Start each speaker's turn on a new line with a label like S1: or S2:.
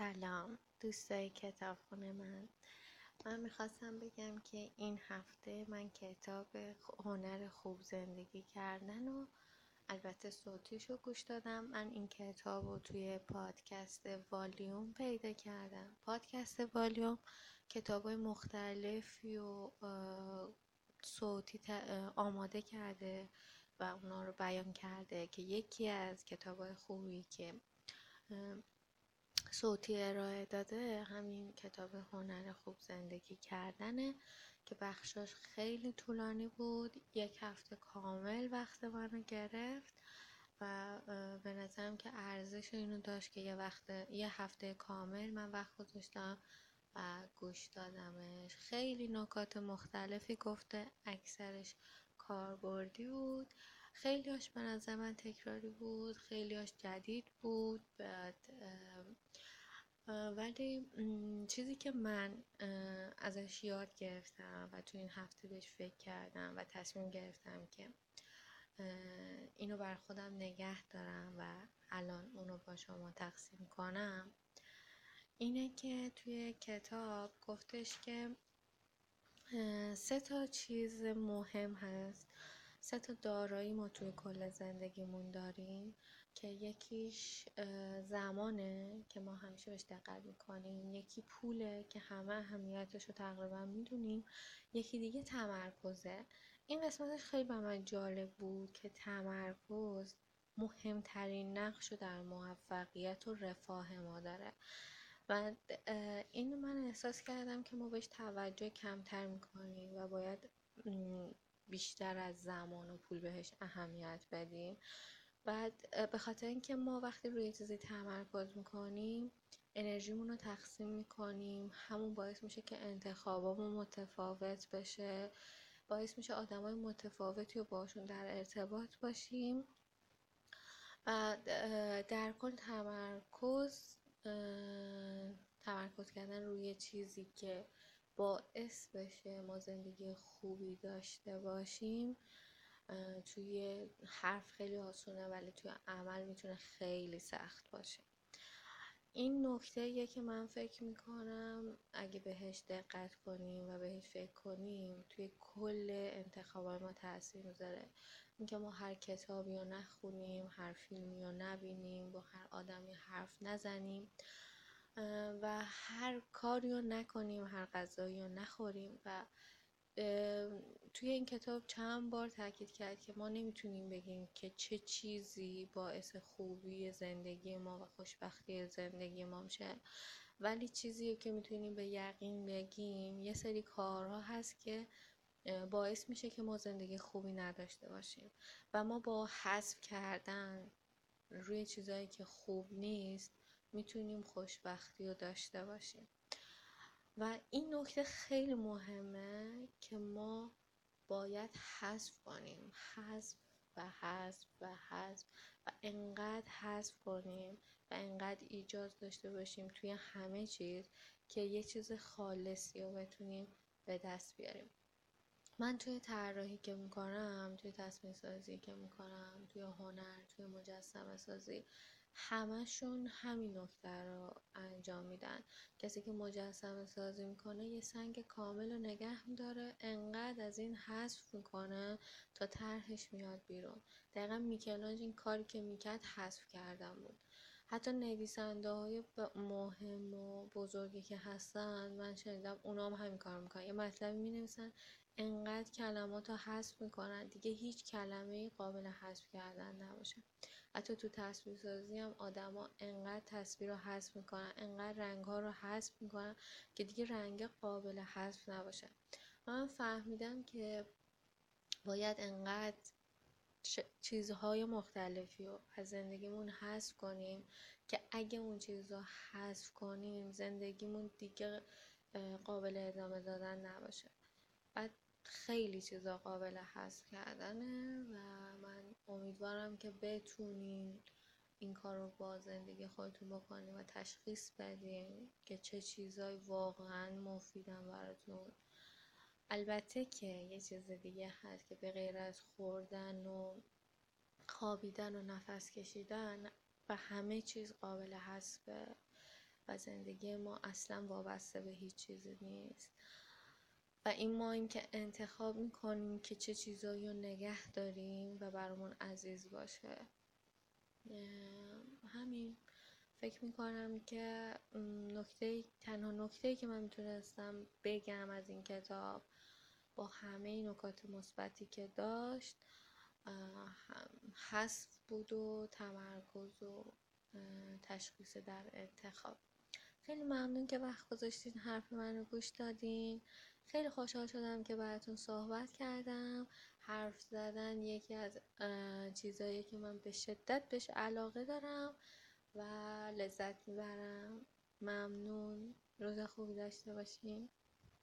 S1: سلام دوستای کتابخونه من. من می‌خواستم بگم که این هفته من کتاب هنر خوب زندگی کردن و البته صوتیش رو گوش دادم. من این کتاب رو توی پادکست والیوم پیدا کردم. پادکست والیوم کتاب های مختلفی و صوتی آماده کرده و اونا رو بیان کرده که یکی از کتاب های خوبی که صوتی ارائه داده همین کتاب هنر خوب زندگی کردنه که بخشاش خیلی طولانی بود. یک هفته کامل وقت منو گرفت و به نظرم که ارزش اینو داشت که یه وقت یه هفته کامل من وقت گذاشتم و گوش دادمش. خیلی نکات مختلفی گفته اکثرش کاربردی بود. خیلیاش به نظر من تکراری بود خیلیاش جدید بود بعد ولی چیزی که من ازش یاد گرفتم و تو این هفته بهش فکر کردم و تصمیم گرفتم که اینو بر خودم نگه دارم و الان اونو با شما تقسیم کنم اینه که توی کتاب گفتش که سه تا چیز مهم هست سه تا دارایی ما توی کل زندگیمون داریم که یکیش زمانه که ما همیشه بهش دقت می‌کنیم. یکی پوله که همه اهمیتش رو تقریبا می‌دونیم. یکی دیگه تمرکزه. این قسمتش خیلی به من جالب بود که تمرکز مهمترین نقش رو در موفقیت و رفاه ما داره. و اینو من احساس کردم که ما بهش توجه کمتر می‌کنیم و باید بیشتر از زمان و پول بهش اهمیت بدیم. بعد به خاطر اینکه ما وقتی روی چیزی تمرکز می‌کنیم انرژیمون رو تقسیم می‌کنیم همون باعث میشه که انتخابامون متفاوت بشه باعث میشه آدمای متفاوتی رو باشون در ارتباط باشیم. و در کل تمرکز تمرکز کردن روی چیزی که باعث بشه ما زندگی خوبی داشته باشیم. توی حرف خیلی آسونه ولی توی عمل می‌تونه خیلی سخت باشه. این نکته یه که من فکر می‌کنم اگه بهش دقت کنیم و بهش فکر کنیم توی کل انتخابای ما تاثیر می‌ذاره. اینکه ما هر کتابی رو نخونیم هر فیلمی رو نبینیم با هر آدمی حرف نزنیم. و هر کاری رو نکنیم هر غذایی رو نخوریم و توی این کتاب چند بار تاکید کرد که ما نمی‌تونیم بگیم که چه چیزی باعث خوبی زندگی ما و خوشبختی زندگی ما میشه. ولی چیزی که می‌تونیم به یقین بگیم یه سری کارها هست که باعث میشه که ما زندگی خوبی نداشته باشیم. و ما با حذف کردن روی چیزایی که خوب نیست می‌تونیم خوشبختی رو داشته باشیم. و این نکته خیلی مهمه که ما باید حذف کنیم. حذف و حذف و حذف و انقدر حذف کنیم و انقدر ایجاز داشته باشیم توی همه چیز که یه چیز خالصی رو بتونیم به دست بیاریم. من توی طراحی که می‌کنم توی تصمیم سازی که می‌کنم توی هنر توی مجسمه سازی همشون همین نکته رو انجام میدن. کسی که مجسمه سازی می‌کنه یه سنگ کامل رو نگه میداره انقدر از این حذف می‌کنه تا طرحش میاد بیرون. دقیقا میکلانج این کاری که می‌کرد حذف کردن بود. حتی نویسنده های مهم و بزرگی که هستن من شنیدم اونا هم همین کار می‌کنن. یه مطلبی می نویسن انقدر کلمات رو حذف می‌کنن. دیگه هیچ کلمه قابل حذف کردن نباشه. حتی تو تصویر سازی هم آدما انقدر تصویر رو حذف می‌کنن انقدر رنگ ها رو حذف می‌کنن که دیگه رنگ قابل حذف نباشه. من فهمیدم که باید انقدر چیزهای مختلفی رو از زندگیمون حذف کنیم که اگه اون چیزها حذف کنیم زندگیمون دیگه قابل ادامه دادن نباشه. بعد خیلی چیزا قابل حذف کردنه و من امیدوارم که بتونین این کار رو با زندگی خودتون بکنیم و تشخیص بدین که چه چیزایی واقعا مفیدن براتون. البته که یه چیز دیگه هست که به غیر از خوردن و خوابیدن و نفس کشیدن و همه چیز قابل حذفه و زندگی ما اصلا وابسته به هیچ چیزی نیست. و این ما این که انتخاب می‌کنیم که چه چیزایی رو نگه داریم و برامون عزیز باشه. همین. فکر می‌کنم که نکته تنها نکته که من می‌تونستم بگم از این کتاب با همه نکات مثبتی که داشت حذف بود و تمرکز و تشخیص در انتخاب. خیلی ممنون که وقت گذاشتین حرف منو گوش دادین. خیلی خوشحال شدم که براتون صحبت کردم. حرف زدن یکی از چیزایی که من به شدت بهش علاقه دارم و لذت می‌برم. ممنون. روز خوبی داشته باشین.